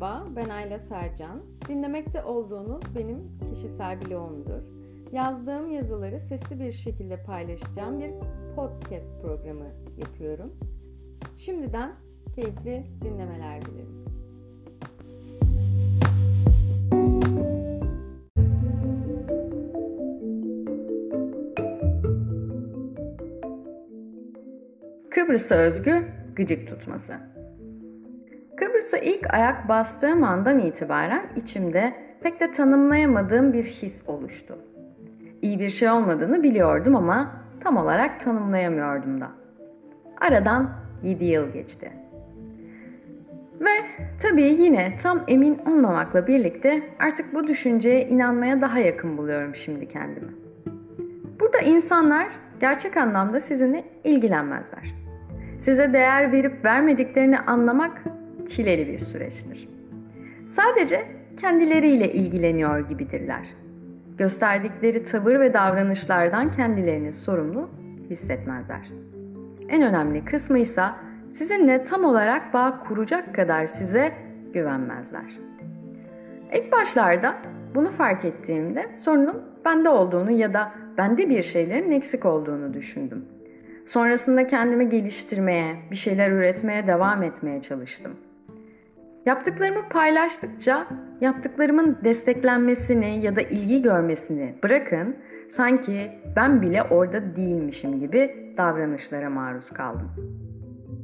Merhaba, ben Ayla Sercan. Dinlemekte olduğunuz benim kişisel blogumdur. Yazdığım yazıları sesli bir şekilde paylaşacağım bir podcast programı yapıyorum. Şimdiden keyifli dinlemeler dilerim. Kıbrıs'a özgü gıcık tutması. Kıbrıs'a ilk ayak bastığım andan itibaren içimde pek de tanımlayamadığım bir his oluştu. İyi bir şey olmadığını biliyordum ama tam olarak tanımlayamıyordum da. Aradan 7 yıl geçti. Ve tabii yine tam emin olmamakla birlikte artık bu düşünceye inanmaya daha yakın buluyorum şimdi kendimi. Burada insanlar gerçek anlamda sizinle ilgilenmezler. Size değer verip vermediklerini anlamak çileli bir süreçtir. Sadece kendileriyle ilgileniyor gibidirler. Gösterdikleri tavır ve davranışlardan kendilerini sorumlu hissetmezler. En önemli kısmı ise sizinle tam olarak bağ kuracak kadar size güvenmezler. İlk başlarda bunu fark ettiğimde sorunun bende olduğunu ya da bende bir şeylerin eksik olduğunu düşündüm. Sonrasında kendimi geliştirmeye, bir şeyler üretmeye devam etmeye çalıştım. Yaptıklarımı paylaştıkça yaptıklarımın desteklenmesini ya da ilgi görmesini bırakın sanki ben bile orada değilmişim gibi davranışlara maruz kaldım.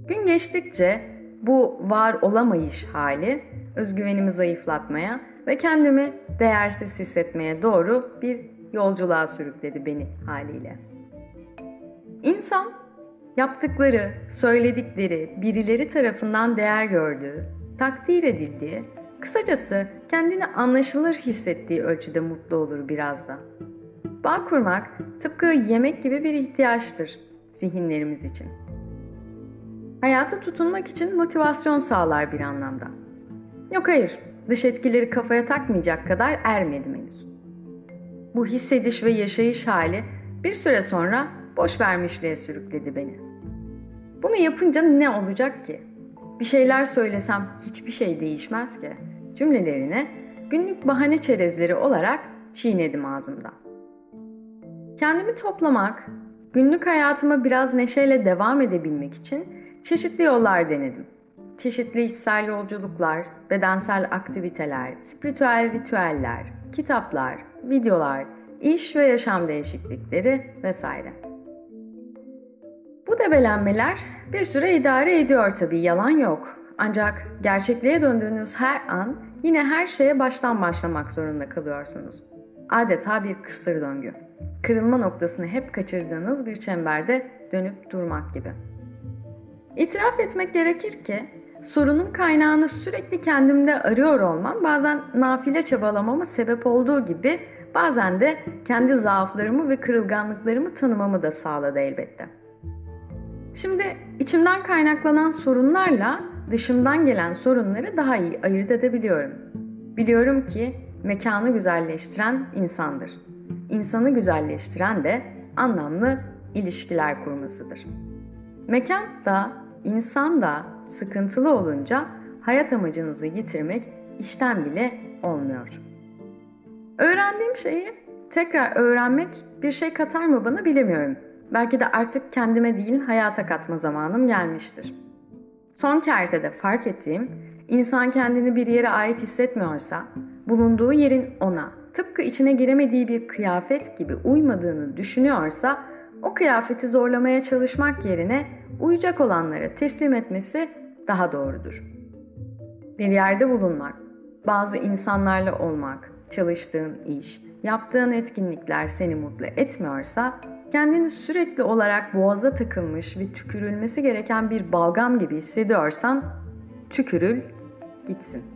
Gün geçtikçe bu var olamayış hali özgüvenimi zayıflatmaya ve kendimi değersiz hissetmeye doğru bir yolculuğa sürükledi beni haliyle. İnsan yaptıkları, söyledikleri, birileri tarafından değer gördüğü, takdir edildiği, kısacası kendini anlaşılır hissettiği ölçüde mutlu olur biraz da. Bağ kurmak tıpkı yemek gibi bir ihtiyaçtır zihinlerimiz için. Hayata tutunmak için motivasyon sağlar bir anlamda. Yok hayır, dış etkileri kafaya takmayacak kadar ermedim henüz. Bu hissediş ve yaşayış hali bir süre sonra boş vermişliğe sürükledi beni. Bunu yapınca ne olacak ki? Bir şeyler söylesem hiçbir şey değişmez ki. Cümlelerine günlük bahane çerezleri olarak çiğnedim ağzımda. Kendimi toplamak, günlük hayatıma biraz neşeyle devam edebilmek için çeşitli yollar denedim. Çeşitli içsel yolculuklar, bedensel aktiviteler, spiritüel ritüeller, kitaplar, videolar, iş ve yaşam değişiklikleri vesaire. Bu debelenmeler bir süre idare ediyor tabii yalan yok. Ancak gerçekliğe döndüğünüz her an yine her şeye baştan başlamak zorunda kalıyorsunuz. Adeta bir kısır döngü. Kırılma noktasını hep kaçırdığınız bir çemberde dönüp durmak gibi. İtiraf etmek gerekir ki sorunun kaynağını sürekli kendimde arıyor olmam bazen nafile çabalamama sebep olduğu gibi bazen de kendi zaaflarımı ve kırılganlıklarımı tanımamı da sağladı elbette. Şimdi içimden kaynaklanan sorunlarla dışımdan gelen sorunları daha iyi ayırt edebiliyorum. Biliyorum ki mekanı güzelleştiren insandır. İnsanı güzelleştiren de anlamlı ilişkiler kurmasıdır. Mekan da, insan da sıkıntılı olunca hayat amacınızı yitirmek işten bile olmuyor. Öğrendiğim şeyi tekrar öğrenmek bir şey katar mı bana bilemiyorum. Belki de artık kendime değil hayata katma zamanım gelmiştir. Son kertede fark ettiğim, insan kendini bir yere ait hissetmiyorsa, bulunduğu yerin ona, tıpkı içine giremediği bir kıyafet gibi uymadığını düşünüyorsa, o kıyafeti zorlamaya çalışmak yerine uyacak olanlara teslim etmesi daha doğrudur. Bir yerde bulunmak, bazı insanlarla olmak, çalıştığın iş, yaptığın etkinlikler seni mutlu etmiyorsa kendini sürekli olarak boğaza takılmış ve tükürülmesi gereken bir balgam gibi hissediyorsan tükürül gitsin.